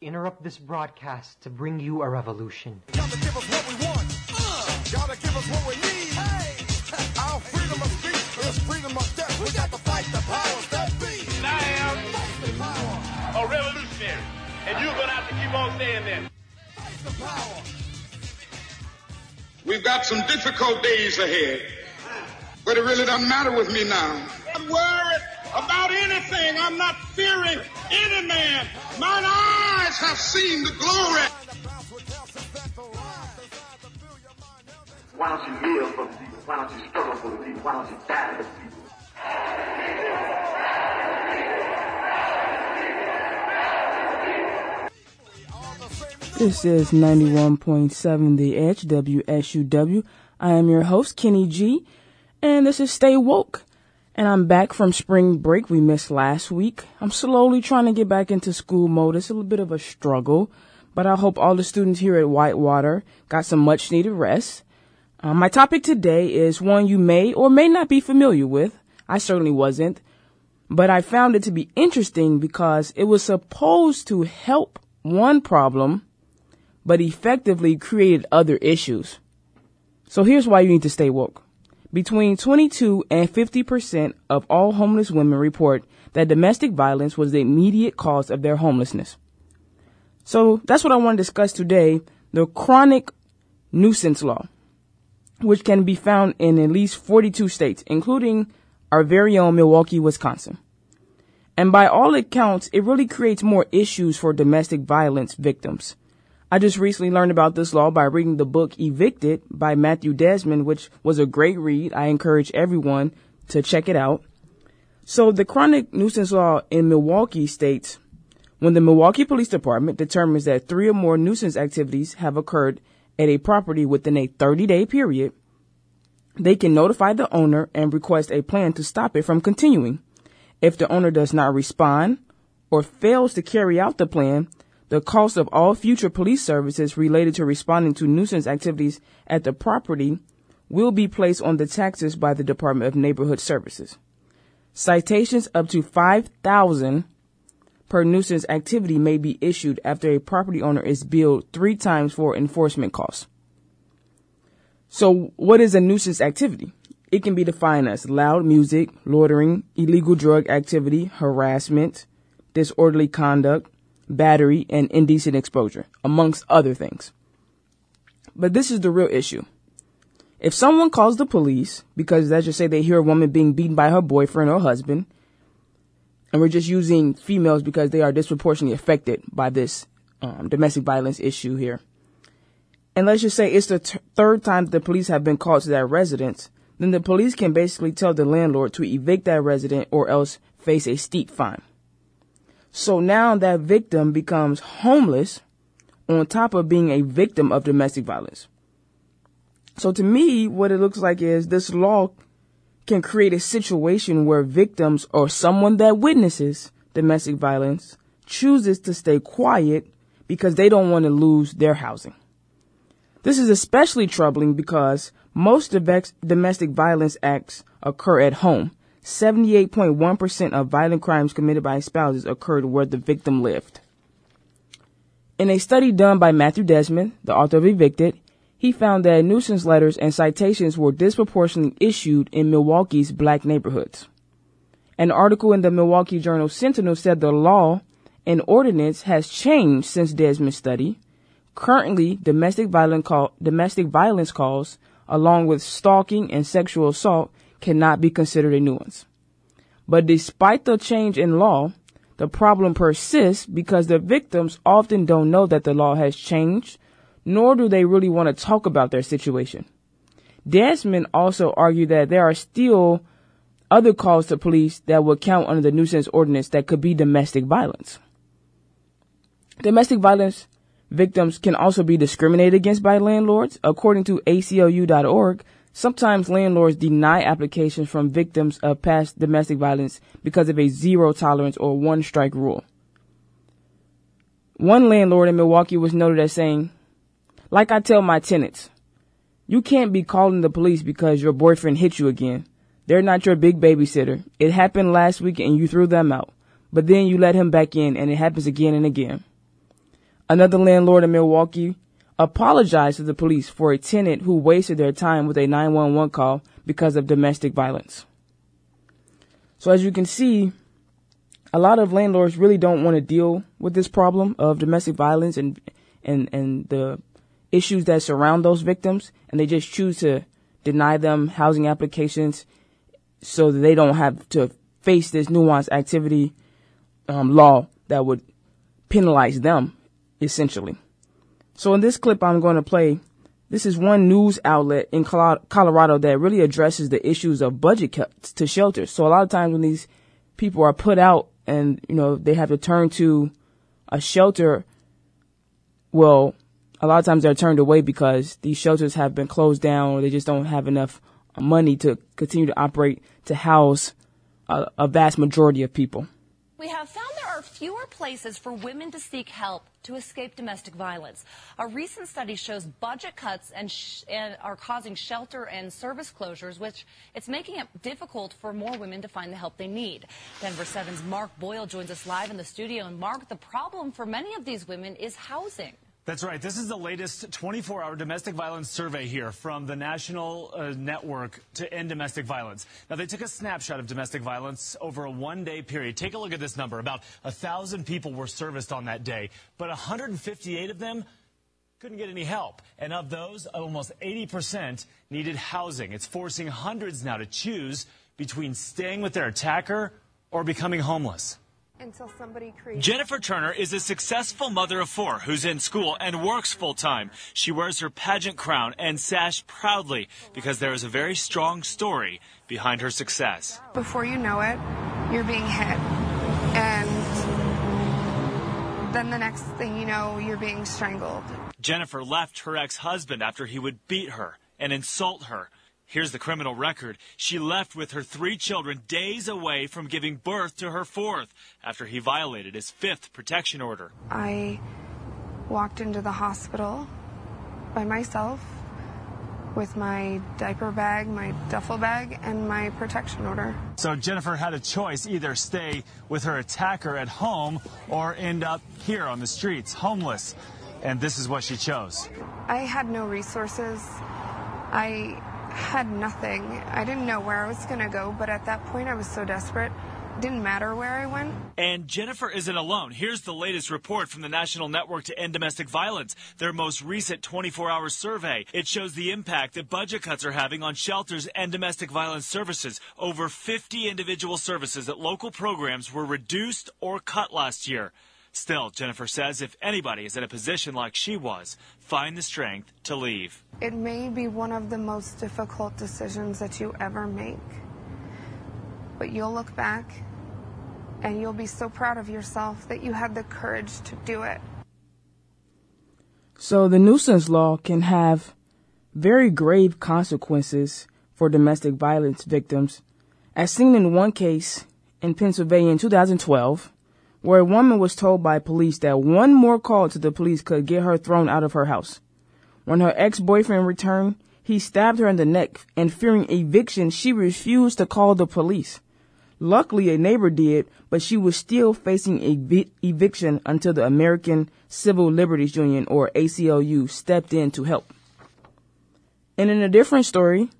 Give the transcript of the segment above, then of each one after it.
interrupt this broadcast to bring you a revolution. Gotta give us what we want. Uh. Gotta give us what we need. Our freedom of speech is freedom of death. We got to fight the powers that be. I am Fight the power. a revolutionary, and you're gonna have to keep on saying that. Fight the power. We've got some difficult days ahead, but it really doesn't matter with me now. I'm worried about anything. I'm not fearing any man. Mine eyes have seen the glory. Why don't you live for the people? Why don't you struggle for the people? Why don't you die for the people? This is 91.7 The Edge, WSUW. I am your host, Kenny G, and this is Stay Woke. And I'm back from spring break we missed last week. I'm slowly trying to get back into school mode. It's a little bit of a struggle, but I hope all the students here at Whitewater got some much needed rest. Uh, my topic today is one you may or may not be familiar with. I certainly wasn't, but I found it to be interesting because it was supposed to help one problem, but effectively created other issues. So here's why you need to stay woke. Between 22 and 50% of all homeless women report that domestic violence was the immediate cause of their homelessness. So that's what I want to discuss today, the chronic nuisance law, which can be found in at least 42 states, including our very own Milwaukee, Wisconsin. And by all accounts, it really creates more issues for domestic violence victims. I just recently learned about this law by reading the book Evicted by Matthew Desmond, which was a great read. I encourage everyone to check it out. So the chronic nuisance law in Milwaukee states when the Milwaukee Police Department determines that three or more nuisance activities have occurred at a property within a 30 day period, they can notify the owner and request a plan to stop it from continuing. If the owner does not respond or fails to carry out the plan, the cost of all future police services related to responding to nuisance activities at the property will be placed on the taxes by the Department of Neighborhood Services. Citations up to 5000 per nuisance activity may be issued after a property owner is billed three times for enforcement costs. So what is a nuisance activity? It can be defined as loud music, loitering, illegal drug activity, harassment, disorderly conduct, battery, and indecent exposure, amongst other things. But this is the real issue. If someone calls the police because let's just say they hear a woman being beaten by her boyfriend or husband, and we're just using females because they are disproportionately affected by this um, domestic violence issue here. And let's just say it's the t- third time the police have been called to that residence, then the police can basically tell the landlord to evict that resident or else face a steep fine. So now that victim becomes homeless on top of being a victim of domestic violence. So to me, what it looks like is this law can create a situation where victims or someone that witnesses domestic violence chooses to stay quiet because they don't want to lose their housing. This is especially troubling because most domestic violence acts occur at home. 78.1% of violent crimes committed by spouses occurred where the victim lived. In a study done by Matthew Desmond, the author of Evicted, he found that nuisance letters and citations were disproportionately issued in Milwaukee's black neighborhoods. An article in the Milwaukee Journal Sentinel said the law and ordinance has changed since Desmond's study. Currently, domestic call, domestic violence calls, along with stalking and sexual assault, cannot be considered a nuisance. But despite the change in law, the problem persists because the victims often don't know that the law has changed, nor do they really want to talk about their situation. Desmond also argued that there are still other calls to police that would count under the nuisance ordinance that could be domestic violence. Domestic violence victims can also be discriminated against by landlords. According to ACLU.org, sometimes landlords deny applications from victims of past domestic violence because of a zero tolerance or one strike rule. One landlord in Milwaukee was noted as saying, like I tell my tenants, you can't be calling the police because your boyfriend hit you again. They're not your big babysitter. It happened last week and you threw them out. But then you let him back in and it happens again and again. Another landlord in Milwaukee apologized to the police for a tenant who wasted their time with a 911 call because of domestic violence. So as you can see, a lot of landlords really don't want to deal with this problem of domestic violence and and and the issues that surround those victims, and they just choose to deny them housing applications so that they don't have to face this nuisance activity um, law that would penalize them, essentially. So in this clip I'm going to play, this is one news outlet in Colorado that really addresses the issues of budget cuts to shelters. So a lot of times when these people are put out and, you know, they have to turn to a shelter, well, a lot of times they're turned away because these shelters have been closed down or they just don't have enough money to continue to operate to house a, a vast majority of people. We have found there are fewer places for women to seek help to escape domestic violence. A recent study shows budget cuts and, and, are causing shelter and service closures, which it's making it difficult for more women to find the help they need. Denver 7's Mark Boyle joins us live in the studio. And Mark, the problem for many of these women is housing. That's right. This is the latest 24 hour domestic violence survey here from the National uh, Network to End Domestic Violence. Now, they took a snapshot of domestic violence over a one day period. Take a look at this number. About 1,000 people were serviced on that day, but 158 of them couldn't get any help. And of those, almost 80% needed housing. It's forcing hundreds now to choose between staying with their attacker or becoming homeless until somebody creates. Jennifer Turner is a successful mother of four who's in school and works full time. She wears her pageant crown and sash proudly because there is a very strong story behind her success. Before you know it, you're being hit. And then the next thing you know, you're being strangled. Jennifer left her ex husband after he would beat her and insult her. Here's the criminal record. She left with her three children days away from giving birth to her fourth after he violated his fifth protection order. I walked into the hospital by myself with my diaper bag, my duffel bag, and my protection order. So Jennifer had a choice either stay with her attacker at home or end up here on the streets, homeless. And this is what she chose. I had no resources. I had nothing. I didn't know where I was going to go, but at that point I was so desperate. Didn't matter where I went. And Jennifer isn't alone. Here's the latest report from the National Network to End Domestic Violence, their most recent 24 hour survey. It shows the impact that budget cuts are having on shelters and domestic violence services. Over 50 individual services at local programs were reduced or cut last year. Still, Jennifer says if anybody is in a position like she was, find the strength to leave. It may be one of the most difficult decisions that you ever make. But you'll look back and you'll be so proud of yourself that you had the courage to do it. So the nuisance law can have very grave consequences for domestic violence victims, as seen in one case in Pennsylvania in 2012 where a woman was told by police that one more call to the police could get her thrown out of her house. When her ex-boyfriend returned, he stabbed her in the neck and fearing eviction, she refused to call the police. Luckily, a neighbor did, but she was still facing ev- eviction until the American Civil Liberties Union, or ACLU, stepped in to help. And in a different story,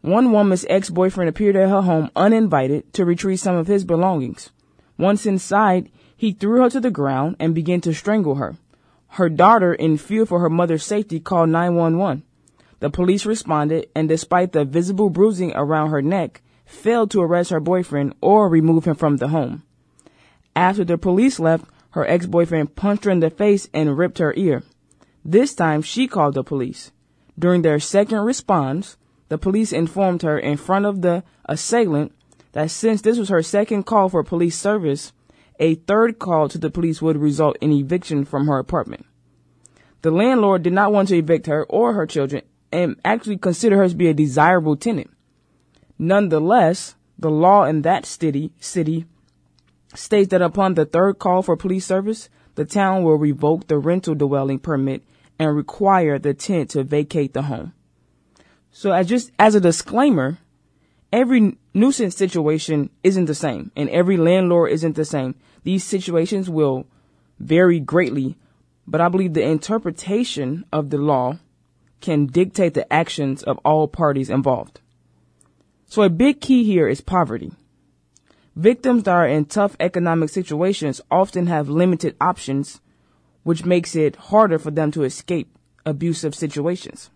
one woman's ex-boyfriend appeared at her home uninvited to retrieve some of his belongings. Once inside, he threw her to the ground and began to strangle her. Her daughter, in fear for her mother's safety, called 911. The police responded, and despite the visible bruising around her neck, failed to arrest her boyfriend or remove him from the home. After the police left, her ex-boyfriend punched her in the face and ripped her ear. This time, she called the police. During their second response, the police informed her in front of the assailant that since this was her second call for police service, a third call to the police would result in eviction from her apartment. The landlord did not want to evict her or her children and actually considered her to be a desirable tenant. Nonetheless, the law in that city, city states that upon the third call for police service, the town will revoke the rental dwelling permit and require the tenant to vacate the home. So as just as a disclaimer, every nuisance situation isn't the same and every landlord isn't the same. These situations will vary greatly but I believe the interpretation of the law can dictate the actions of all parties involved. So a big key here is poverty. Victims that are in tough economic situations often have limited options, which makes it harder for them to escape abusive situations.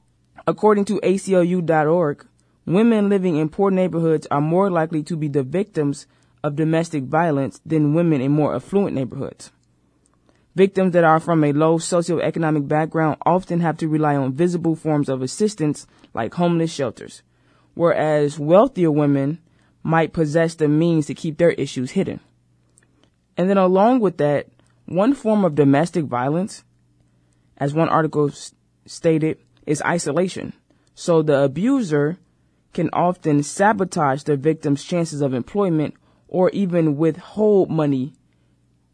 According to ACLU.org, women living in poor neighborhoods are more likely to be the victims of domestic violence than women in more affluent neighborhoods. Victims that are from a low socioeconomic background often have to rely on visible forms of assistance like homeless shelters, whereas wealthier women might possess the means to keep their issues hidden. And then along with that, one form of domestic violence, as one article s- stated, is isolation. So the abuser can often sabotage their victim's chances of employment or even withhold money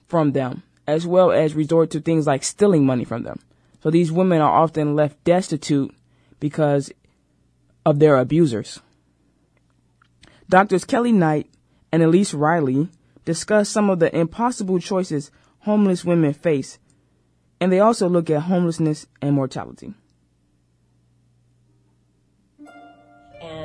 from them, as well as resort to things like stealing money from them. So these women are often left destitute because of their abusers. Doctors Kelly Knight and Elise Riley discuss some of the impossible choices homeless women face, and they also look at homelessness and mortality.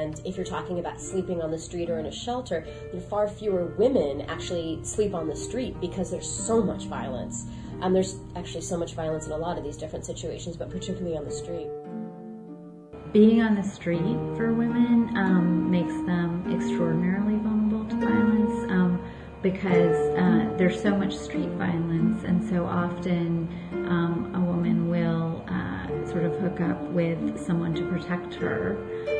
And if you're talking about sleeping on the street or in a shelter, far fewer women actually sleep on the street because there's so much violence. Um, there's actually so much violence in a lot of these different situations, but particularly on the street. Being on the street for women um, makes them extraordinarily vulnerable to violence um, because uh, there's so much street violence, and so often sort of hook up with someone to protect her,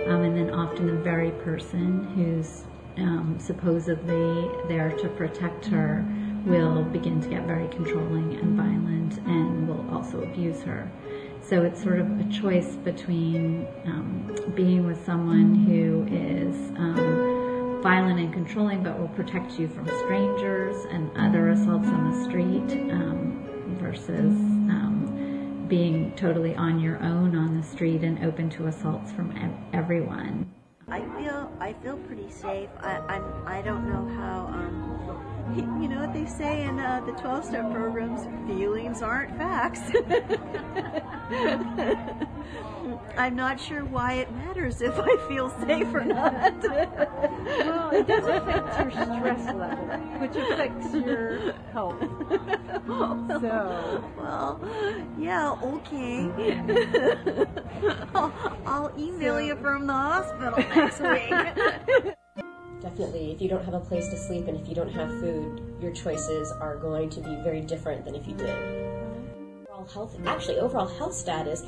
um, and then often the very person who's um, supposedly there to protect her will begin to get very controlling and violent and will also abuse her. So it's sort of a choice between um, being with someone who is um, violent and controlling but will protect you from strangers and other assaults on the street um, versus being totally on your own on the street and open to assaults from everyone. I feel I feel pretty safe. I I'm, I don't know how. Um, you know what they say in uh, the 12 step programs feelings aren't facts. I'm not sure why it matters if I feel safe or not. well, it does affect your stress level, which affects your health. So, well, yeah, okay. I'll, I'll email you from the hospital next week. Definitely, if you don't have a place to sleep and if you don't have food, your choices are going to be very different than if you did. Overall health, actually, overall health status,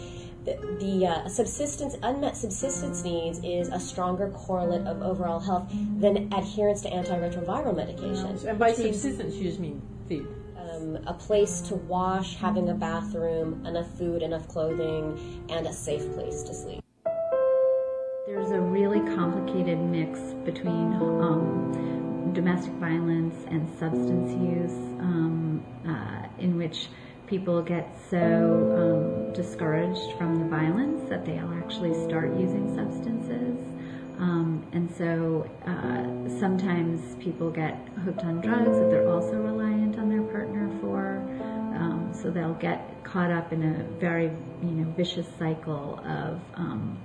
the, the uh, subsistence, unmet subsistence needs is a stronger correlate of overall health than adherence to antiretroviral medication. and by subsistence, you just mean food. um, a place to wash, having a bathroom, enough food, enough clothing, and a safe place to sleep. There's a really complicated mix between um, domestic violence and substance use, um, uh, in which people get so um, discouraged from the violence that they'll actually start using substances. Um, and so uh, sometimes people get hooked on drugs that they're also reliant on their partner for. Um, so they'll get caught up in a very, you know, vicious cycle of um,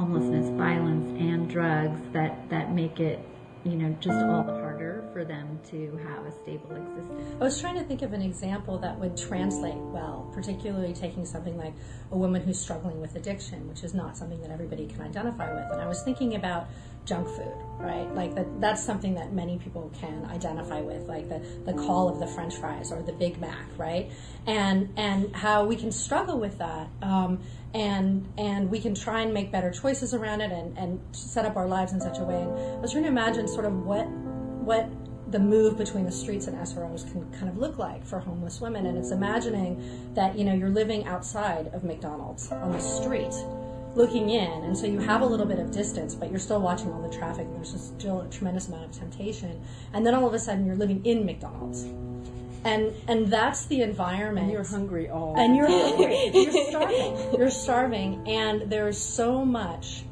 homelessness, violence, and drugs that, that make it, you know, just all the harder for them to have a stable existence. I was trying to think of an example that would translate well, particularly taking something like a woman who's struggling with addiction, which is not something that everybody can identify with. And I was thinking about junk food, right? Like that that's something that many people can identify with, like the, the call of the French fries or the Big Mac, right? And and how we can struggle with that. Um, and and we can try and make better choices around it and, and set up our lives in such a way. And I was trying to imagine sort of what what the move between the streets and SROs can kind of look like for homeless women. And it's imagining that, you know, you're living outside of McDonald's on the street looking in. And so you have a little bit of distance, but you're still watching all the traffic. And there's just still a tremendous amount of temptation. And then all of a sudden you're living in McDonald's. And, and that's the environment. And you're hungry all And you're the hungry. You're starving. You're starving. And there's so much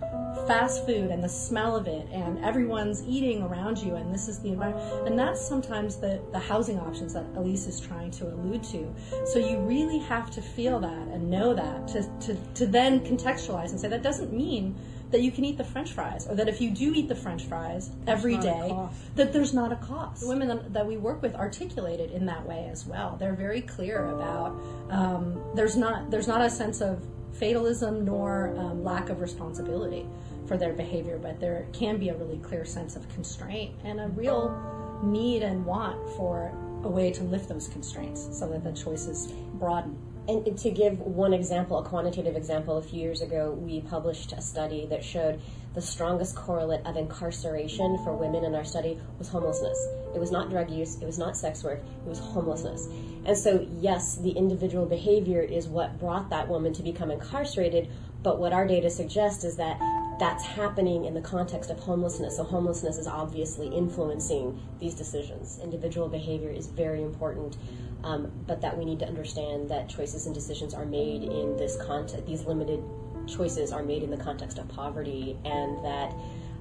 fast food and the smell of it and everyone's eating around you and this is the environment. And that's sometimes the, the housing options that elise is trying to allude to. So you really have to feel that and know that to, to, to then contextualize and say that doesn't mean that you can eat the french fries or that if you do eat the french fries every day that there's not a cost. The women that, that we work with articulate it in that way as well. They're very clear about um, there's not there's not a sense of fatalism nor um, lack of responsibility for their behavior, but there can be a really clear sense of constraint and a real need and want for a way to lift those constraints so that the choices broaden. And to give one example, a quantitative example, a few years ago, we published a study that showed the strongest correlate of incarceration for women in our study was homelessness. It was not drug use, it was not sex work, it was homelessness. And so, yes, the individual behavior is what brought that woman to become incarcerated, but what our data suggests is that that's happening in the context of homelessness. So, homelessness is obviously influencing these decisions. Individual behavior is very important, um, but that we need to understand that choices and decisions are made in this context, these limited choices are made in the context of poverty, and that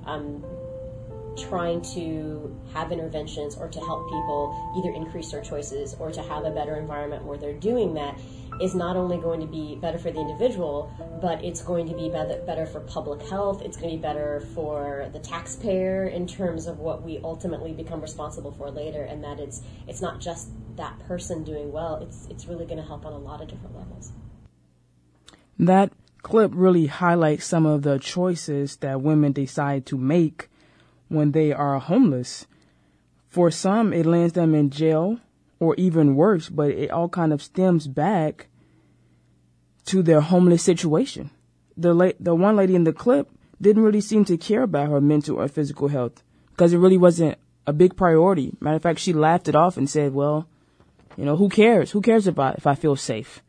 um, trying to have interventions or to help people either increase their choices or to have a better environment where they're doing that is not only going to be better for the individual, but it's going to be better for public health. It's going to be better for the taxpayer in terms of what we ultimately become responsible for later, and that it's it's not just that person doing well. It's it's really going to help on a lot of different levels. That clip really highlights some of the choices that women decide to make when they are homeless. For some, it lands them in jail or even worse, but it all kind of stems back to their homeless situation. The la- the one lady in the clip didn't really seem to care about her mental or physical health because it really wasn't a big priority. Matter of fact, she laughed it off and said, "Well, you know, who cares? Who cares about if I feel safe?"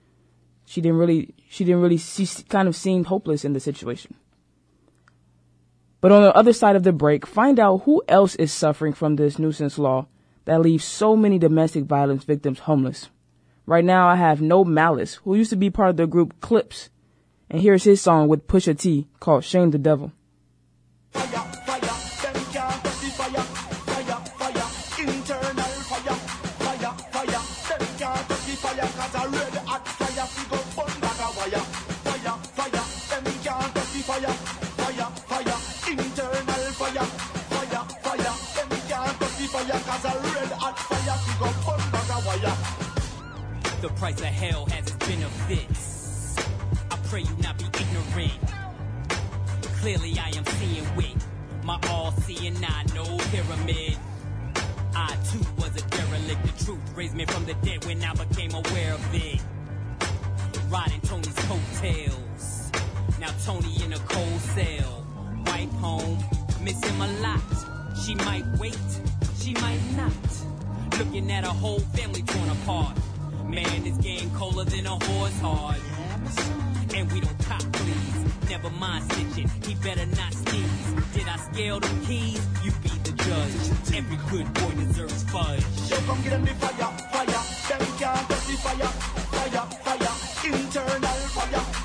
She didn't really she didn't really she kind of seemed hopeless in the situation. But on the other side of the break, find out who else is suffering from this nuisance law that leaves so many domestic violence victims homeless. Right now, I have No Malice, who used to be part of the group Clipse. and here's his song with Pusha T called Shame the Devil. The price of hell has its benefits. I pray you not be ignorant. Clearly, I am seeing with my all seeing eye, no pyramid. I too was a derelict. The truth raised me from the dead when I became aware of it. Riding Tony's coattails. Now Tony in a cold cell. Wife home, miss him a lot. She might wait, she might not. Looking at a whole family torn apart. Man, this game colder than a horse hard. And we don't cop, please. Never mind stitching, he better not sneeze. Did I scale them keys? You be the judge. Every good boy deserves fudge. Yo, come get them the fire, fire. Them can't touch the fire, fire, fire. Internal fire,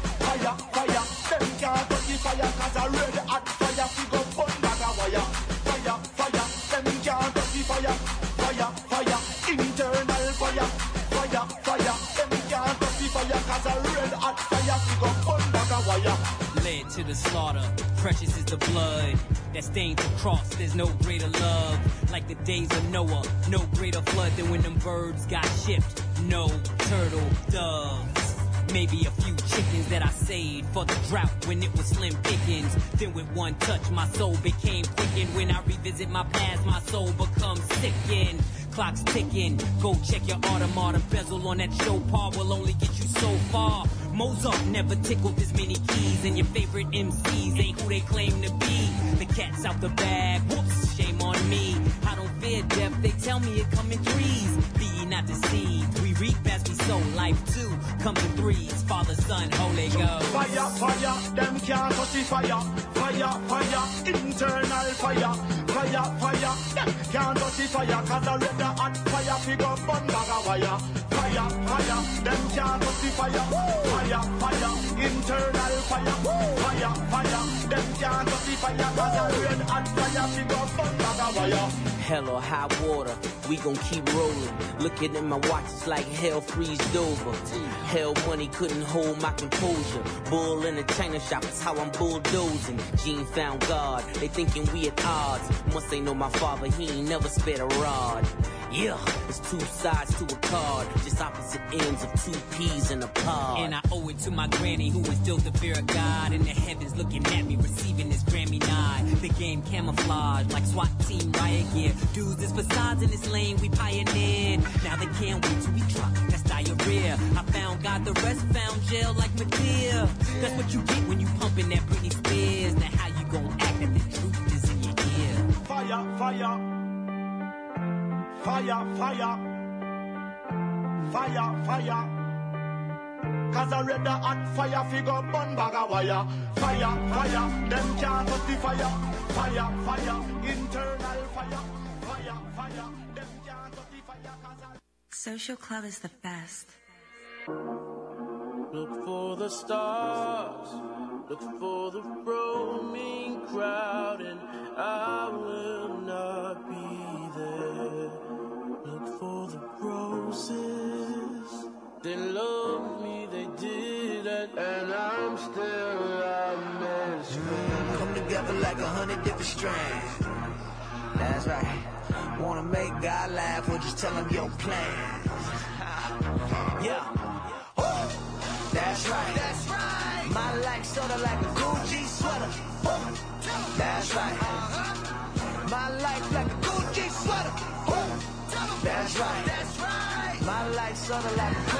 'cause a hot fire fi go burn wire. Led to the slaughter, precious is the blood that stains the cross. There's no greater love, like the days of Noah. No greater flood than when them birds got shipped. No turtle doves. Maybe a few chickens that I saved for the drought when it was slim pickings. Then with one touch, my soul became quickened. When I revisit my past, my soul becomes sickened. Clock's ticking. Go check your Audemars. Bezel on that show par will only get you so far. Mozart never tickled as many keys, and your favorite MCs ain't who they claim to be. The cat's out the bag. Whoops, shame on me. I don't fear death. They tell me it come in threes. Ye not deceived. We reap as we sow. Life too comes in threes. Father, Son, Holy Ghost. Fire, fire, them can't touch the fire. Fire, fire, internal fire. Fire, fire, them can't touch the fire. Cause a red hot fire fi go burn bag of wire. Fire, fire, them can't touch the fire. Fire, fire, internal fire. Hell or high water, we gon' keep rolling. Looking at my watch, it's like hell freezed over. Hell money couldn't hold my composure. Bull in a china shop, that's how I'm bulldozing. Gene found God, they thinking we at odds. Must they know my father, he ain't never spared a rod. Yeah, it's two sides to a card, just opposite ends of two peas in a pod. And I owe it to my granny who instilled the fear of God. In the heavens looking at me, receiving this Grammy nod. The game camouflage like SWAT team riot gear. Dudes, this facades in this lane we pioneered. Now they can't wait till we drop. That's diarrhea. I found God, the rest found jail like Madea. That's what you get when you pumping that Britney Spears. Now how you gon' act if the truth is in your ear? Fire, fire. Fire, fire. Fire, fire. Cause a red hot fire figure burn bag of wire. Fire, fire. Them can't the fire. Fire, fire. Internal. Fire, Social Club is the best. Look for the stars, look for the roaming crowd, and I will not be there. Look for the roses, they love me, they did it, and I'm still a misfit. Come together like a hundred different strands. That's right. Wanna make God laugh or just tell him your plans. yeah. Woo! That's right. That's right. My life sorta like a Gucci sweater. That's right. My life like a Gucci sweater. That's right. That's right. My life sorta like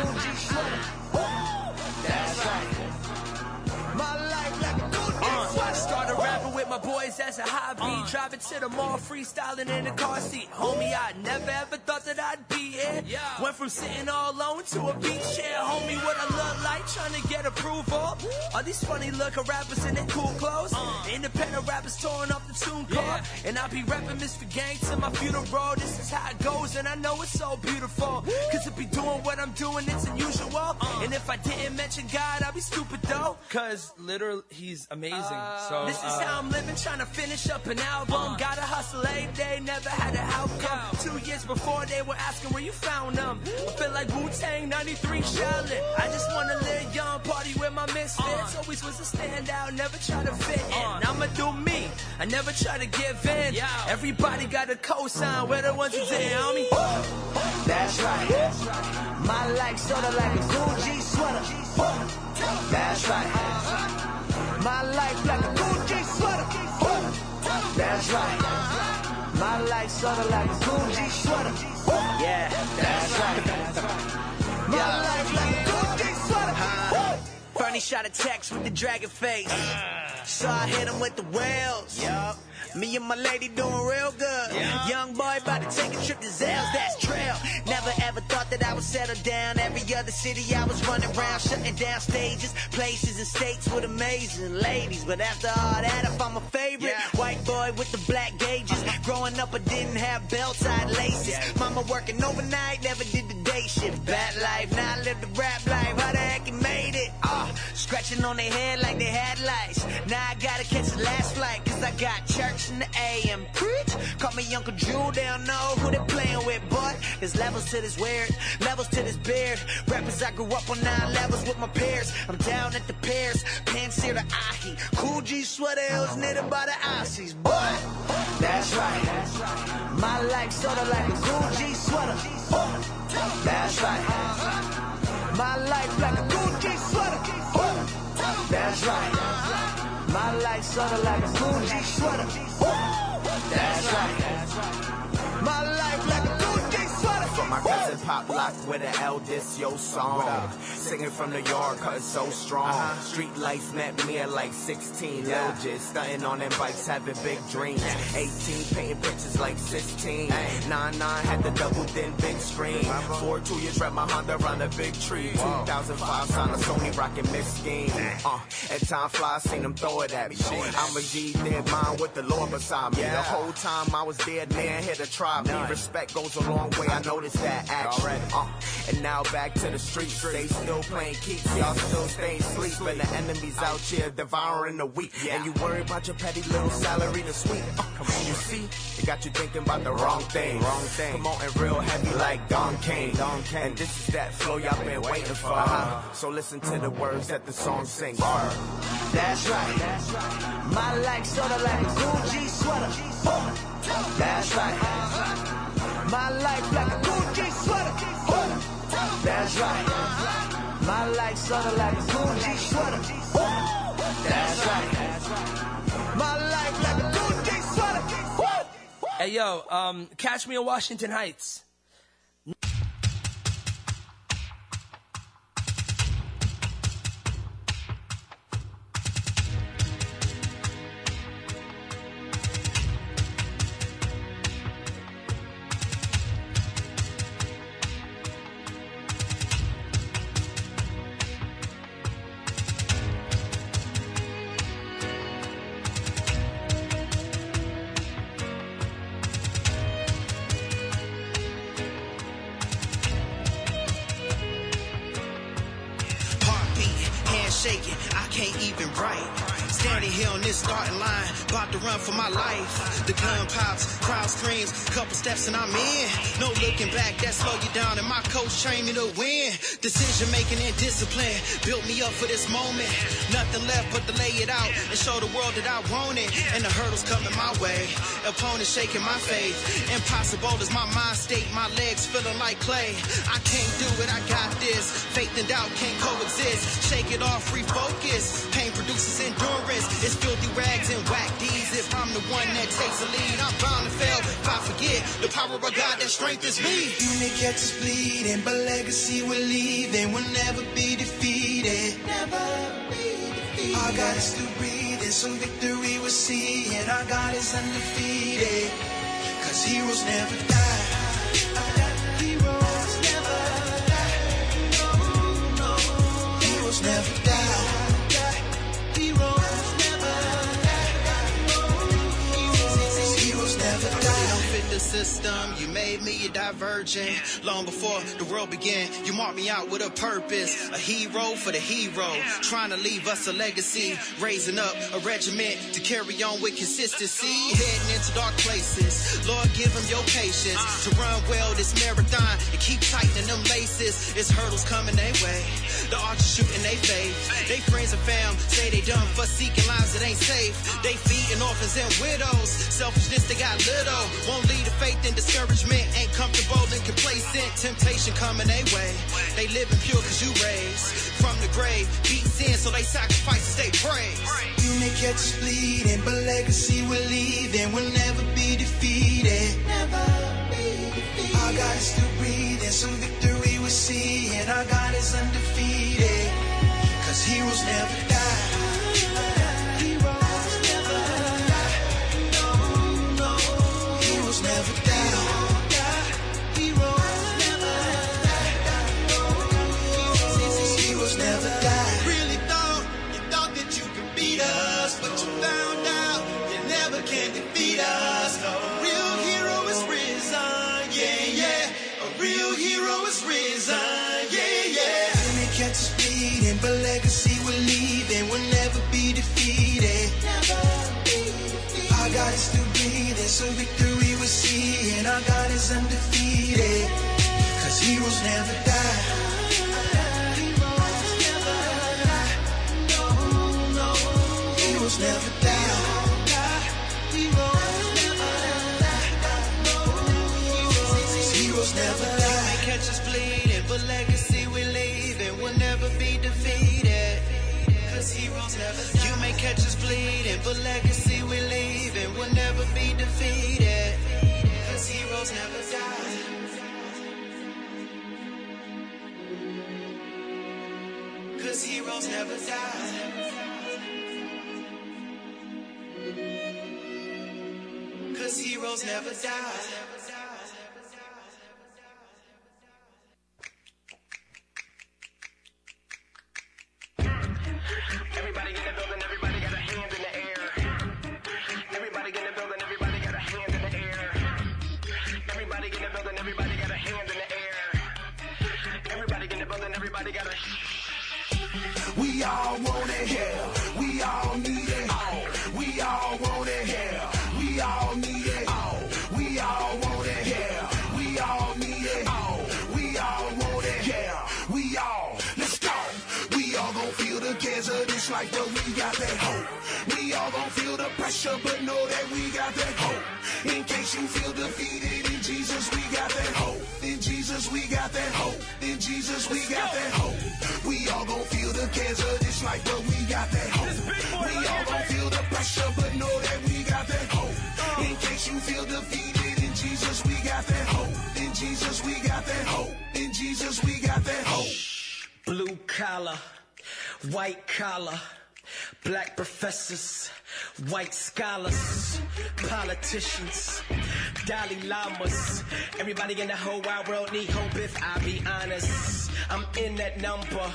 boys as a hobby. Uh. Driving to the mall, freestyling in the car seat. Homie, I never ever thought that I'd be here. Went from sitting all alone to a beach chair. Homie, what I look like, trying to get approval. All these funny looking rappers in their cool clothes. Uh. Independent rappers touring off the tune car. And I'll be rapping Mr. Gang to my funeral. This is how it goes, and I know it's so beautiful. Cause to be doing what I'm doing, it's unusual. Uh. And if I didn't mention God, I'd be stupid though. Cause literally, he's amazing. so This is uh, how I'm living, trying to finish up an album. Uh. Gotta hustle every day, never had an outcome. Two years before, they were asking where you found them. I feel like Wu Tang 93 Shaolin. I just wanna live young, party with my misfits. Uh. Always was a standout, never try to fit in. Uh. I'ma do me, I never try to give in. Everybody got a cosign, we're the ones who did, homie. That's right. My life sorta like a Gucci sweater. That's right. My life like a Gucci. That's right. My life sorta like a Gucci sweater. Yeah, that's right. My life like a Gucci sweater. Bernie shot a text with the dragon face. So I hit him with the whales. Yup. Me and my lady doing real good. Young boy about to take a trip to Zales, that's trail. Never ever thought that I would settle down. Every other city I was running around, shutting down stages. Places and states with amazing ladies. But after all that, if I found my favorite. White boy with the black gauges. Growing up, I didn't have belt side laces. Mama working overnight, never did the day shift. Bad life, now I live the rap life. How the heck you made it? Ah, scratching on their head like they had lice. Now I gotta catch the last flight, cause I got church in the AM. Preach! Call me Uncle Drew, they don't know who they playing with, boy. There's levels to this weird, levels to this beard. Rappers, I grew up on nine levels with my peers. I'm down at the pairs, Pansier to Ahi. Cool G sweater hills knitted by the Aussies, boy. That's right. My life sorta like a Gucci sweater. That's right. My life like a Gucci. That's right. My life sorta like a Gucci sweater. That's right. My life my cousin Pop Lock with the eldest yo song. Singing from New York, cause so strong. Street life met me at like 16. Lil just stunting on them bikes, having big dreams. 18, painting pictures like 16. 9 9 had the double then big screen. 4 2 years rap my Honda around a big tree. 2005 signed a Sony rockin' Miss Scheme. Uh, at time fly, seen them throw it at me. I'm a G, did mine with the Lord beside me. The whole time I was dead, man, here to try me. Respect goes a long way, I noticed that act. already. Uh, and now back to the streets. They still playing keeps. Y'all still staying sleep. And the enemies out here devouring the weak. And you worry about your petty little salary to sweep. Uh, come on, you see? It got you thinking about the wrong thing. Wrong thing. Come on and real heavy like Don Kane. Don Kane. And this is that flow y'all been waiting for. Uh-huh. So listen to the words that the song sings. That's right. That's right. My life sorta like a Gucci sweater. That's right. My life like a Gucci. That's right. My life sorta like a Gucci sweater. That's right. My life like a Gucci sweater. Hey yo, um, catch me in Washington Heights. And I'm in. No looking back, that slow you down, and my coach trained me to win. Decision making and discipline built me up for this moment. Nothing left but to lay it out and show the world that I want it. And the hurdles coming my way, opponents shaking my faith. Impossible is my mind state, my legs feeling like clay. I can't do it, I got this. Faith and doubt can't coexist. Shake it off, refocus. Pain produces endurance. It's filthy rags and whack D's. If I'm the one that takes the lead, I'm bound to fail. If I forget the power of God that strengthens me. You may catch us bleeding, but legacy will leave and will never be defeated. Never be defeated. Our God is still breathing, so victory we'll see, and our God is undefeated. Cause heroes never die. The system. You made me a divergent. Long before the world began, you marked me out with a purpose. A hero for the hero. Trying to leave us a legacy. Raising up a regiment to carry on with consistency. Heading into dark places. Lord, give them your patience to run well this marathon and keep tightening them laces. It's hurdles coming their way. The archers shooting they faith. They friends and fam say they done for seeking lives that ain't safe. They feeding orphans and widows. Selfishness they got little. Won't lead to faith and discouragement. Ain't comfortable and complacent. Temptation coming their way. They living pure cause you raised from the grave. Beat sin so they sacrifice and stay praised. You may catch us bleeding, but legacy will leave and will never be defeated. Never be defeated. Our God is still breathing, so victory we'll see, and our God is undefeated. Cause heroes never die. Bleeding, but legacy we leave and we'll never be defeated. Cause heroes never die. Cause heroes never die. Cause heroes never die. Everybody in the building, everybody all want it, yeah. We all need it. We all want it, yeah. We all need it. We all want it, yeah. We all need it. We all want it, yeah. We all, let's go. We all gon' feel the cares of this life, but we got that hope. We all gon' feel the pressure, but know that we got that hope. In case you feel defeated, in Jesus we got that hope. In Jesus we got that hope. In Jesus we got that hope. We all gon' feel the cares of this life, but we got that hope. We all gon' feel the pressure, but know that we got that hope. In case you feel defeated, in Jesus we got that hope. In Jesus we got that hope. In Jesus we got that hope. Blue collar, white collar, black professors, white scholars, politicians, Dalai Lamas. Everybody in the whole wide world need hope if I be honest. I'm in that number,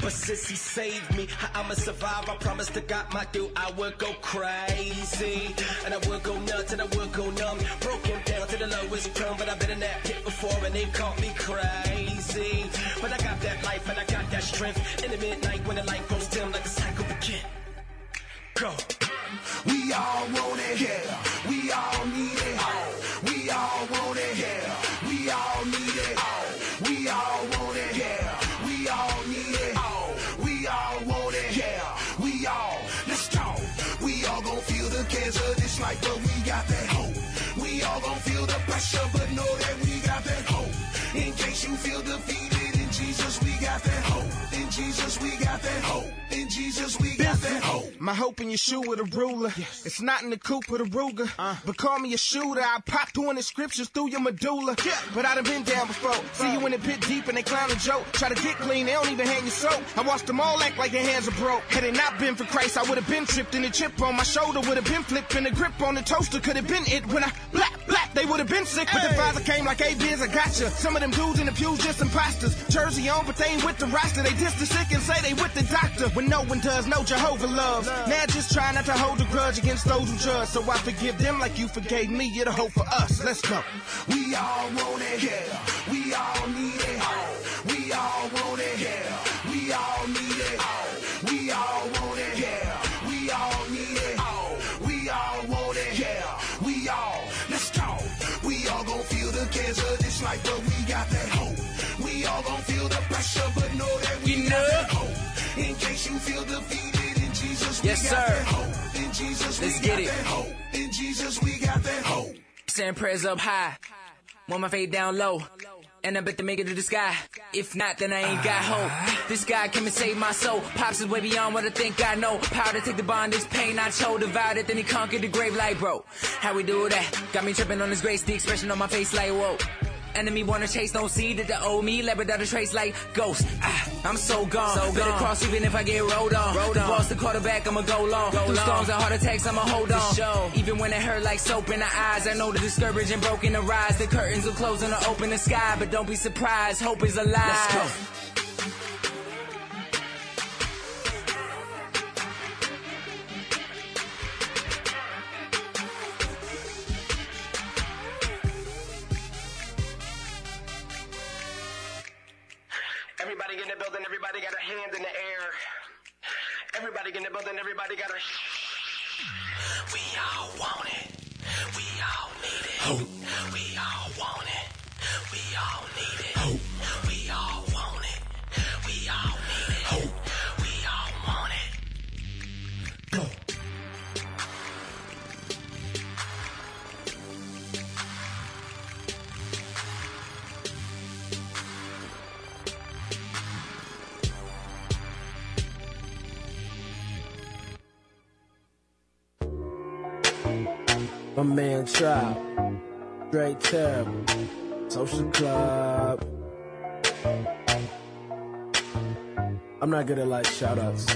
but since he saved me, I'ma survive. I promise to God, my due. I would go crazy. And I would go nuts and I would go numb. Broken down to the lowest crumb, but I've been in that pit before and they called me crazy. But I got that life and I got that strength. In the midnight when the light goes dim like a cycle begin. Go. We all want it, yeah. We all need it. We all want it, yeah. We all need it. We all want it, yeah. We all need it. We all want it, yeah. We all, let's go. We all gon' feel the of this life, but we got that hope. We all gon' feel the pressure, but know that we got that hope. In case you feel defeated, in Jesus we got that hope. In Jesus we got that hope. In Jesus we. My hope in your shoe with a ruler. It's not in the coupe or the Ruger. Uh. but call me a shooter. I pop through the scriptures through your medulla. But I done been down before. See you in the pit deep and they clown a joke. Try to get clean, they don't even hang your soap. I watched them all act like their hands are broke. Had it not been for Christ, I would have been tripped and the chip on my shoulder would have been flipped and the grip on the toaster could have been it. When I black, black, they would have been sick. But the father came like A-Biz, I gotcha. Some of them dudes in the pews just imposters. Jersey on, but they ain't with the roster. They diss the sick and say they with the doctor. When no one does, no Jehovah loves. Now just try not to hold a grudge against those who judge. So I forgive them like you forgave me. You're the hope for us. Let's go. We all want it, yeah. We all need it. We all want it, yeah. We all need it. We all want it, yeah. We all need it. We all want it, yeah. We all, let's go. We all gon' feel the cares of this life, but we got that hope. We all gon' feel the pressure, but know that we got that hope. Yes, sir. hope. In Jesus Let's get it. hope. In Jesus we got that hope. Saying prayers up high. Want my faith down low. And I bet to make it to the sky. If not, then I ain't got ah. hope. This guy came and saved my soul. Pops is way beyond what I think I know. Power to take the bondage, pain I chose. Divide it, then he conquered the grave like bro. How we do that? Got me tripping on his grace, the expression on my face like whoa. Enemy wanna chase, don't see that the old me, leopard out a trace like ghost. Ah, I'm so gone. So gone. cross even if I get rolled on. Rolled the on. boss, the quarterback, I'ma go long. Go Through long. storms and heart attacks, I'ma hold For on. sure. Even when it hurt like soap in the eyes, I know the discouraged and broken the rise. The curtains will close and I'll open the sky, but don't be surprised, hope is alive. Let's go. Trap, Straight Terrible, Social Club. I'm not good at like shout outs.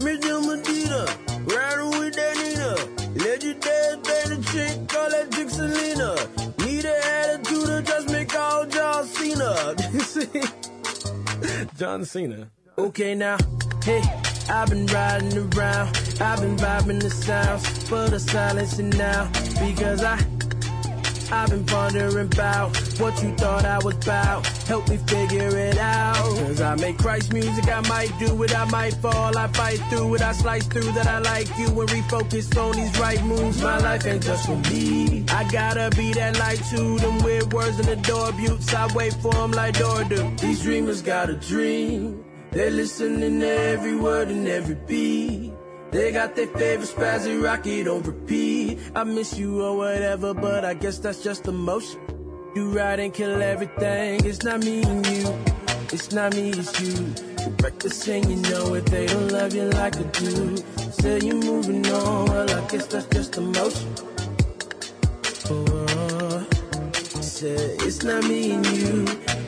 Mr. Medina, riding with that. Legendary baby chick, call that Dixelina. Need an attitude to just make all John Cena. John Cena. Okay now, hey, I've been riding around. I've been vibing the sounds for the silencing now. Because I I've been pondering about what you thought I was about. Help me figure it out. Cause I make Christ music, I might do it, I might fall. I fight through it, I slice through that I like you and refocus on these right moves. My life ain't just for me. I gotta be that light to them weird words in the door buttes. I wait for them like Dora do. These dreamers got a dream. They're listening to every word and every beat. They got their favorite spazzy rocket on repeat. I miss you or whatever, but I guess that's just emotion. You ride and kill everything. It's not me and you. It's not me, it's you. You reckless and you know it. They don't love you like I do. Say you're moving on. Well, I guess that's just emotion. It's not me and you.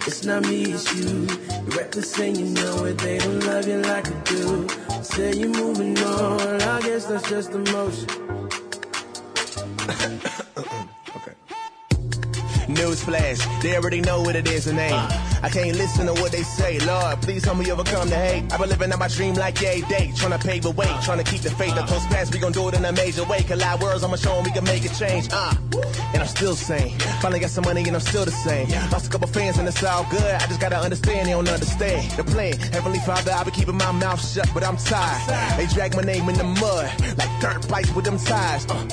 It's not me, it's you. You reckless and you know it. They don't love you like I do. Say you're moving on. I guess that's just emotion. Newsflash, they already know what it is and ain't. I can't listen to what they say. Lord, please help me overcome the hate. I've been living out my dream like yay day. Trying to pave the way, trying to keep the faith. The close past, we gon' do it in a major way. Collide worlds, I'ma show 'em we can make a change. Uh, and I'm still sane. Finally got some money and I'm still the same. Lost a couple fans and it's all good. I just gotta understand, they don't understand. The plan, Heavenly Father, I've been keeping my mouth shut, but I'm tired. They drag my name in the mud, like dirt bikes with them tires. Uh.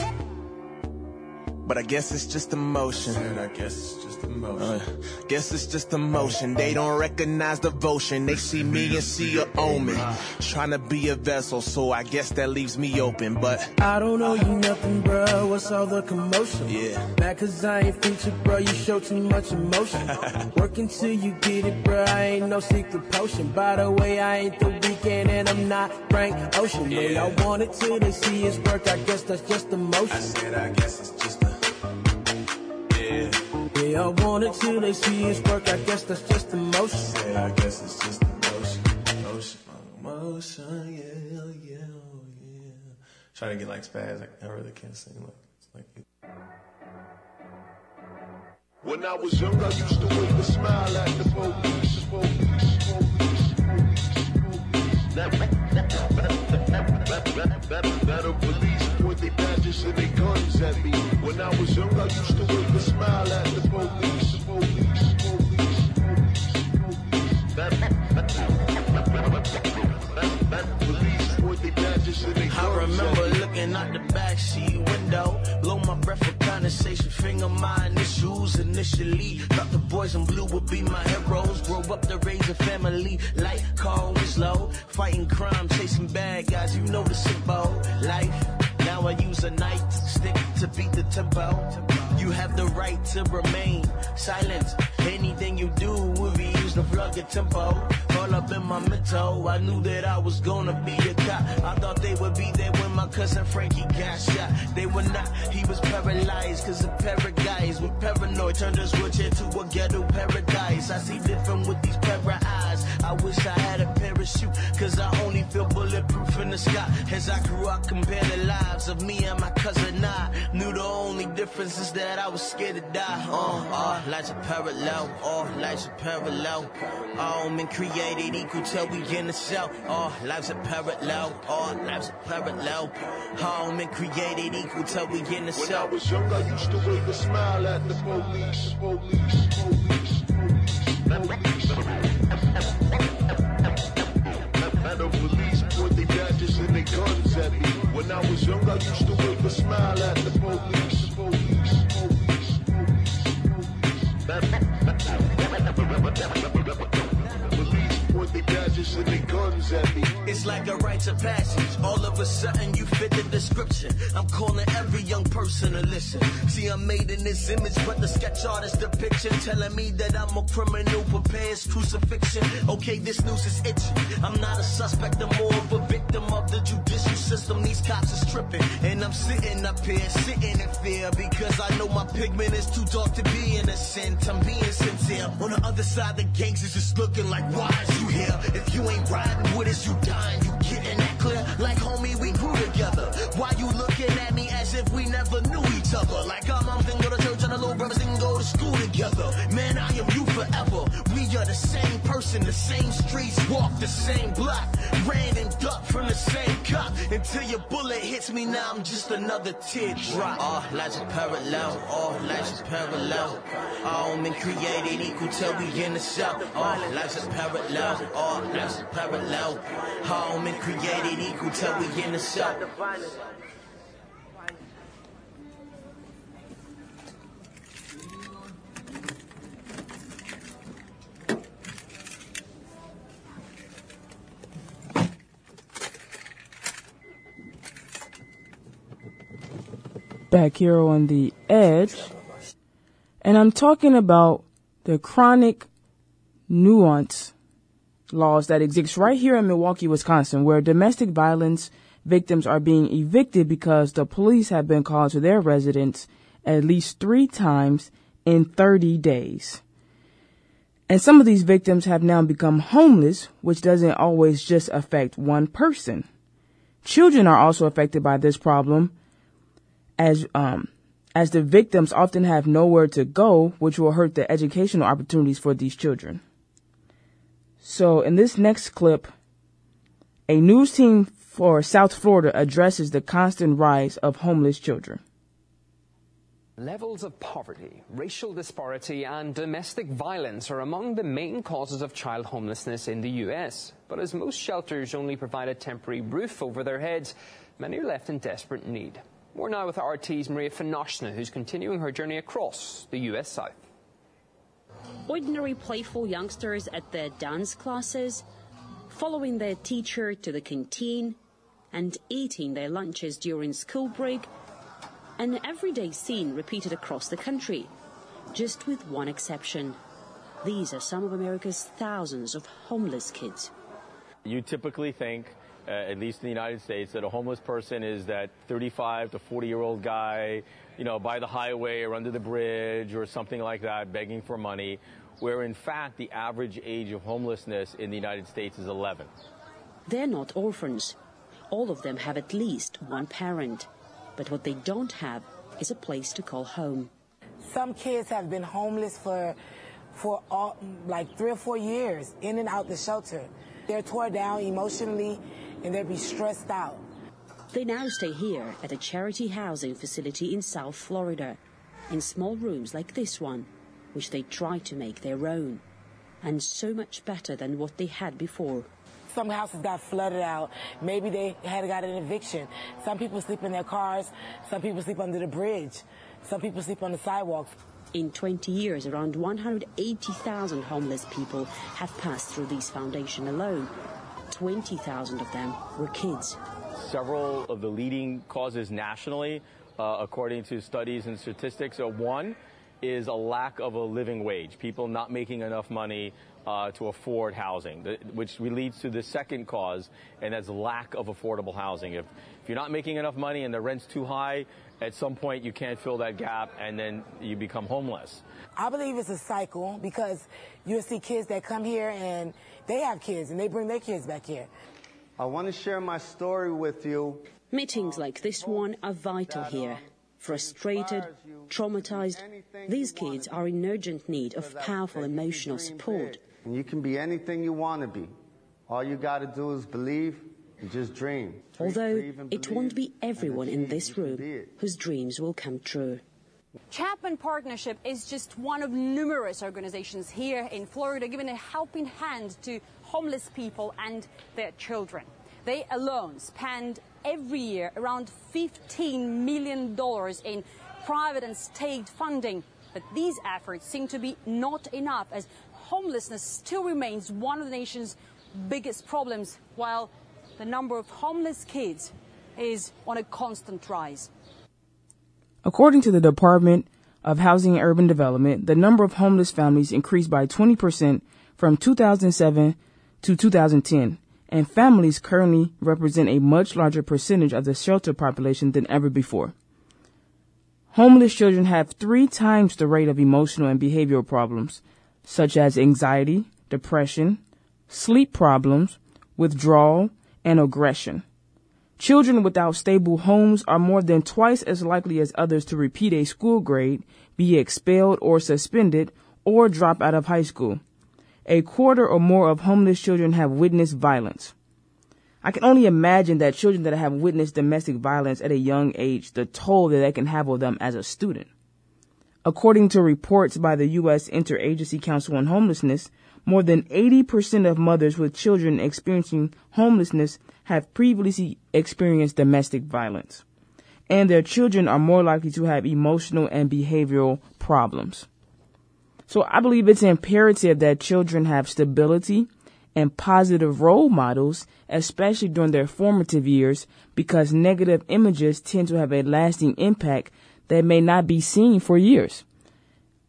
But I guess it's just emotion. I guess it's just emotion. Uh, guess it's just emotion. They don't recognize devotion. They see me and see a omen. Trying to be a vessel, so I guess that leaves me open. But I don't know you nothing, bro. What's all the commotion? Yeah. Mad cause I ain't featured, bro. You show too much emotion. Working till you get it, bro. I ain't no secret potion. By the way, I ain't the Weeknd and I'm not Frank Ocean. No, Yeah. y'all want it till they see his work. I guess that's just emotion. I said I guess it's just a yeah. Yeah, y'all want it till they see his work. I guess that's just emotion. Said I guess it's just emotion, emotion, emotion, yeah, yeah, yeah. Trying to get like spaz, I, I really can't sing like it's like. When I was young, I used to wave a smile at the police. the police, police, police. Now, now the police point their badges and their guns at me. When I was young, I used to wave a smile at the police. police, police. Police badges and their guns I remember looking out the backseat window, blow my breath for conversation, finger my initials initially. Thought the boys in blue would be my heroes. Grow up to raise a family like Carl Winslow, fighting crime, chasing bad guys. You know the symbol life. Now I use a knife stick to beat the tempo. You have the right to remain silent. Anything you do will be used to plug your tempo. All up in my mental, I knew that I was gonna be a cop. I thought they would be there when my cousin Frankie got shot. They were not, he was paralyzed cause of para guys with paranoid turned his wheelchair to a ghetto paradise. I see different with these para eyes. I wish I had a parachute cause I only feel bulletproof in the sky. As I grew up, compared the lives of me and my cousin, I knew the only difference is that I was scared to die. Uh, all lives are parallel, all lives are parallel. All men created equal till we in the cell. All lives are parallel, all lives are parallel. Home and created equal till we in the When I was young, I used to wave a smile at the police. Police, police, Now the police point their badges and their guns at me. When I was young, I used to wave a smile at the police. Police, police. Point their and their guns at me. It's like a rite of passage. All of a sudden, you fit the description. I'm calling every young person to listen. See, I'm made in this image, but the sketch artist depiction telling me that I'm a criminal, prepares crucifixion. Okay, this news is itchy. I'm not a suspect, I'm more of a victim of the judicial system. These cops are stripping, and I'm sitting up here, sitting in fear because I know my pigment is too dark to be innocent. I'm being sincere. On the other side, the gangs is just looking like, why is you here? If you ain't riding with us, you dying. You getting that clear? Like, homie, we grew together. Why you looking at me as if we never knew each other? Like our moms didn't go to church and the little brothers didn't go to school together. Man, I am you forever. The same person, the same streets, walk the same block, ran and ducked from the same cop until your bullet hits me. Now I'm just another teardrop. All lives are parallel, all lives are parallel. All men created equal till we in the south. All lives are parallel, all lives are parallel. All men created equal till we in the south. Back here on the edge. And I'm talking about the chronic nuisance laws that exist right here in Milwaukee, Wisconsin, where domestic violence victims are being evicted because the police have been called to their residence at least three times in 30 days. And some of these victims have now become homeless, which doesn't always just affect one person. Children are also affected by this problem as um as the victims often have nowhere to go, which will hurt the educational opportunities for these children. So in this next clip, a news team for South Florida addresses the constant rise of homeless children. Levels of poverty, racial disparity, and domestic violence are among the main causes of child homelessness in the U.S. But as most shelters only provide a temporary roof over their heads, many are left in desperate need. We're now with RT's Maria Finoshina, who's continuing her journey across the U.S. South. Ordinary playful youngsters at their dance classes, following their teacher to the canteen, and eating their lunches during school break, an everyday scene repeated across the country, just with one exception. These are some of America's thousands of homeless kids. You typically think uh, at least in the United States, that a homeless person is that 35 to 40 year old guy, you know, by the highway or under the bridge or something like that, begging for money, where in fact the average age of homelessness in the United States is 11. They're not orphans. All of them have at least one parent. But what they don't have is a place to call home. Some kids have been homeless for, for all, like three or four years, in and out the shelter. They're tore down emotionally and they'd be stressed out. They now stay here at a charity housing facility in South Florida, in small rooms like this one, which they try to make their own, and so much better than what they had before. Some houses got flooded out. Maybe they had got an eviction. Some people sleep in their cars. Some people sleep under the bridge. Some people sleep on the sidewalks. In 20 years, around 180,000 homeless people have passed through this foundation alone, 20,000 of them were kids. Several of the leading causes nationally, uh, according to studies and statistics, are one is a lack of a living wage, people not making enough money uh, to afford housing, which leads to the second cause, and that's lack of affordable housing. If, if you're not making enough money and the rent's too high, at some point you can't fill that gap and then you become homeless. I believe it's a cycle because you'll see kids that come here and they have kids and they bring their kids back here. I want to share my story with you. Meetings like this one are vital here. Frustrated, traumatized, these kids are in urgent need of powerful emotional support. And you can be anything you want to be. All you got to do is believe and just dream. Although it won't be everyone in this room whose dreams will come true. Chapman Partnership is just one of numerous organizations here in Florida giving a helping hand to homeless people and their children. They alone spend every year around $15 million in private and state funding. But these efforts seem to be not enough as homelessness still remains one of the nation's biggest problems, while the number of homeless kids is on a constant rise. According to the Department of Housing and Urban Development, the number of homeless families increased by 20% from 2007 to 2010, and families currently represent a much larger percentage of the shelter population than ever before. Homeless children have three times the rate of emotional and behavioral problems, such as anxiety, depression, sleep problems, withdrawal, and aggression. Children without stable homes are more than twice as likely as others to repeat a school grade, be expelled or suspended, or drop out of high school. a quarter or more of homeless children have witnessed violence. I can only imagine that children that have witnessed domestic violence at a young age, the toll that that can have on them as a student. According to reports by the U.S. Interagency Council on Homelessness, more than 80% of mothers with children experiencing homelessness have previously experienced domestic violence, and their children are more likely to have emotional and behavioral problems. So I believe it's imperative that children have stability and positive role models, especially during their formative years, because negative images tend to have a lasting impact that may not be seen for years.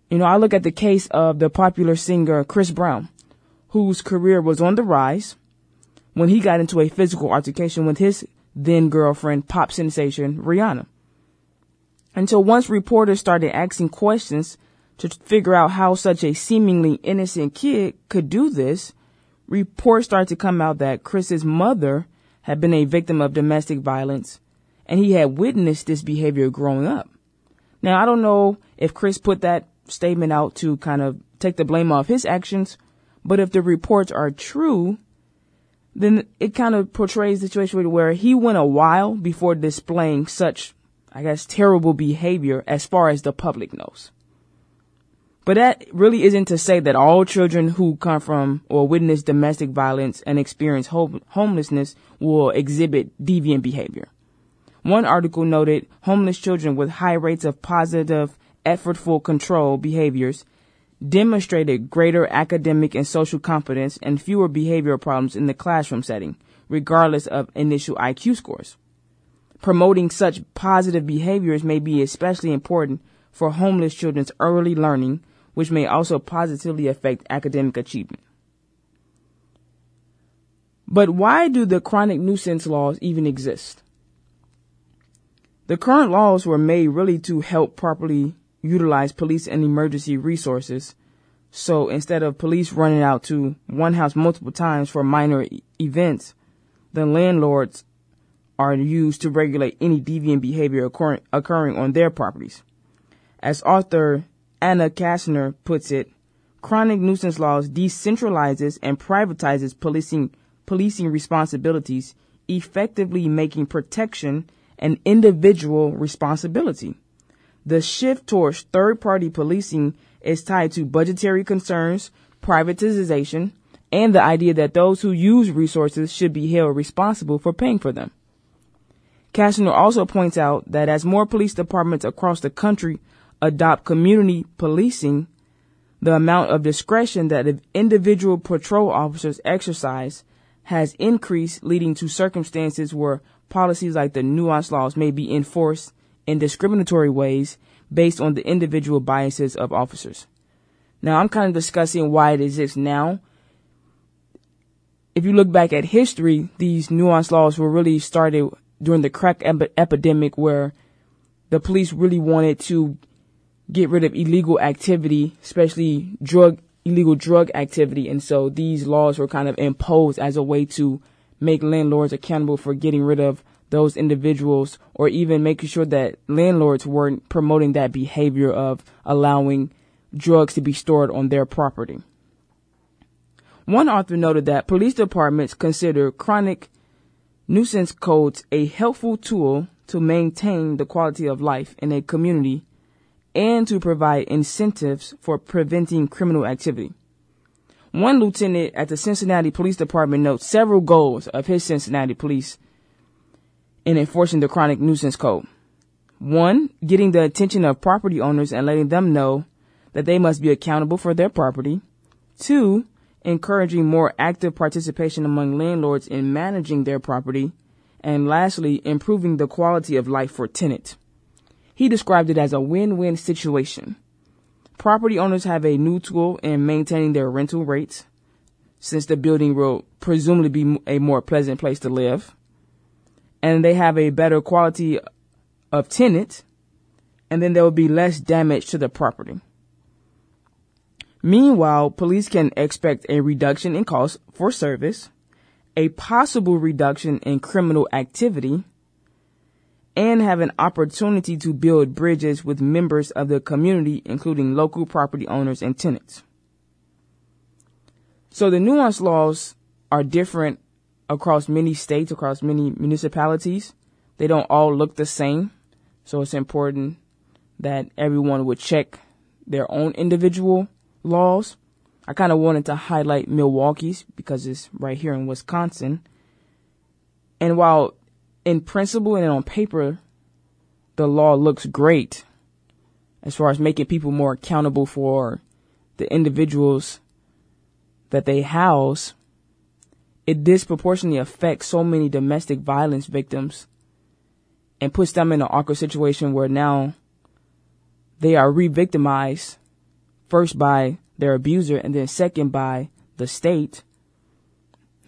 You know, I look at the case of the popular singer Chris Brown, whose career was on the rise when he got into a physical altercation with his then girlfriend, pop sensation Rihanna. Until once reporters started asking questions to figure out how such a seemingly innocent kid could do this, reports started to come out that Chris's mother had been a victim of domestic violence and he had witnessed this behavior growing up. Now, I don't know if Chris put that statement out to kind of take the blame off his actions, but if the reports are true, then it kind of portrays the situation where he went a while before displaying such, I guess, terrible behavior as far as the public knows. But that really isn't to say that all children who come from or witness domestic violence and experience homelessness will exhibit deviant behavior. One article noted homeless children with high rates of positive effortful control behaviors demonstrated greater academic and social competence and fewer behavioral problems in the classroom setting, regardless of initial IQ scores. Promoting such positive behaviors may be especially important for homeless children's early learning, which may also positively affect academic achievement. But why do the chronic nuisance laws even exist? The current laws were made really to help properly utilize police and emergency resources. So instead of police running out to one house multiple times for minor e- events, the landlords are used to regulate any deviant behavior occurring, occurring on their properties. As author Anna Kastner puts it, chronic nuisance laws decentralizes and privatizes policing policing responsibilities, effectively making protection an individual responsibility. The shift towards third party policing is tied to budgetary concerns, privatization, and the idea that those who use resources should be held responsible for paying for them. Kastner also points out that as more police departments across the country adopt community policing, the amount of discretion that individual patrol officers exercise has increased, leading to circumstances where policies like the nuisance laws may be enforced in discriminatory ways based on the individual biases of officers. Now, I'm kind of discussing why it exists now. If you look back at history, these nuisance laws were really started during the crack ep- epidemic where the police really wanted to get rid of illegal activity, especially drug, illegal drug activity. And so these laws were kind of imposed as a way to make landlords accountable for getting rid of those individuals or even making sure that landlords weren't promoting that behavior of allowing drugs to be stored on their property. One author noted that police departments consider chronic nuisance codes a helpful tool to maintain the quality of life in a community and to provide incentives for preventing criminal activity. One lieutenant at the Cincinnati Police Department notes several goals of his Cincinnati police in enforcing the chronic nuisance code. One, getting the attention of property owners and letting them know that they must be accountable for their property. Two, encouraging more active participation among landlords in managing their property. And lastly, improving the quality of life for tenants. He described it as a win-win situation. Property owners have a new tool in maintaining their rental rates, since the building will presumably be a more pleasant place to live and they have a better quality of tenant, and then there will be less damage to the property. Meanwhile, police can expect a reduction in costs for service, a possible reduction in criminal activity, and have an opportunity to build bridges with members of the community, including local property owners and tenants. So the nuisance laws are different across many states, across many municipalities. They don't all look the same. So it's important that everyone would check their own individual laws. I kind of wanted to highlight Milwaukee's because it's right here in Wisconsin. And while in principle and on paper, the law looks great as far as making people more accountable for the individuals that they house, it disproportionately affects so many domestic violence victims and puts them in an awkward situation where now they are re-victimized first by their abuser and then second by the state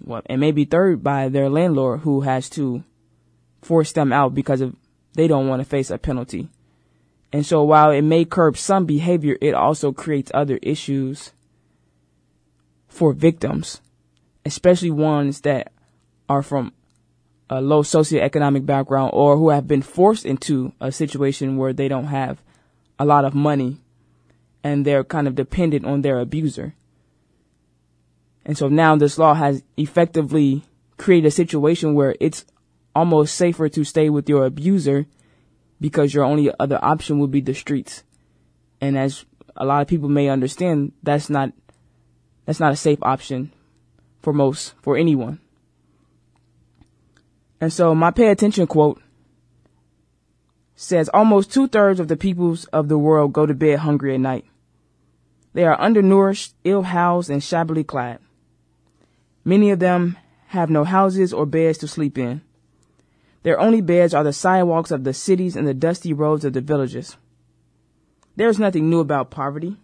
well, and maybe third by their landlord who has to force them out because of they don't want to face a penalty. And so while it may curb some behavior, it also creates other issues for victims, especially ones that are from a low socioeconomic background or who have been forced into a situation where they don't have a lot of money and they're kind of dependent on their abuser. And so now this law has effectively created a situation where it's almost safer to stay with your abuser because your only other option would be the streets. And as a lot of people may understand, that's not that's not a safe option for most for anyone. And so my pay attention quote says almost two thirds of the peoples of the world go to bed hungry at night. They are undernourished, ill housed, and shabbily clad. Many of them have no houses or beds to sleep in. Their only beds are the sidewalks of the cities and the dusty roads of the villages. There is nothing new about poverty.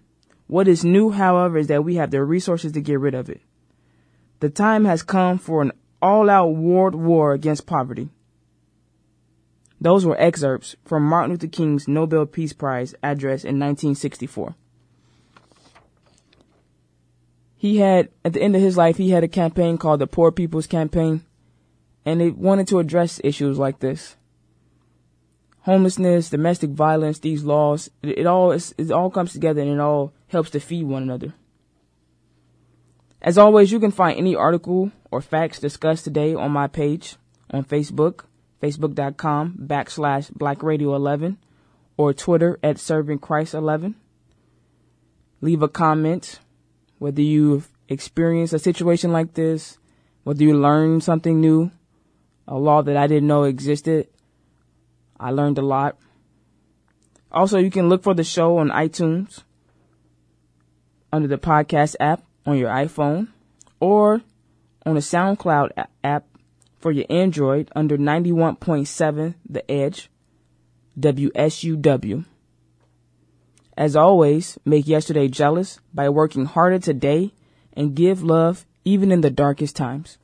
What is new, however, is that we have the resources to get rid of it. The time has come for an all-out world war against poverty. Those were excerpts from Martin Luther King's Nobel Peace Prize address in 1964. He had, at the end of his life, he had a campaign called the Poor People's Campaign and they wanted to address issues like this. Homelessness, domestic violence, these laws, it, it all it all comes together and it all helps to feed one another. As always, you can find any article or facts discussed today on my page on Facebook, facebook.com backslash blackradio11 or Twitter at servingchrist11. Leave a comment whether you've experienced a situation like this, whether you learned something new, a law that I didn't know existed. I learned a lot. Also, you can look for the show on iTunes under the podcast app on your iPhone or on the SoundCloud app for your Android under 91.7 The Edge, WSUW. As always, make yesterday jealous by working harder today and give love even in the darkest times.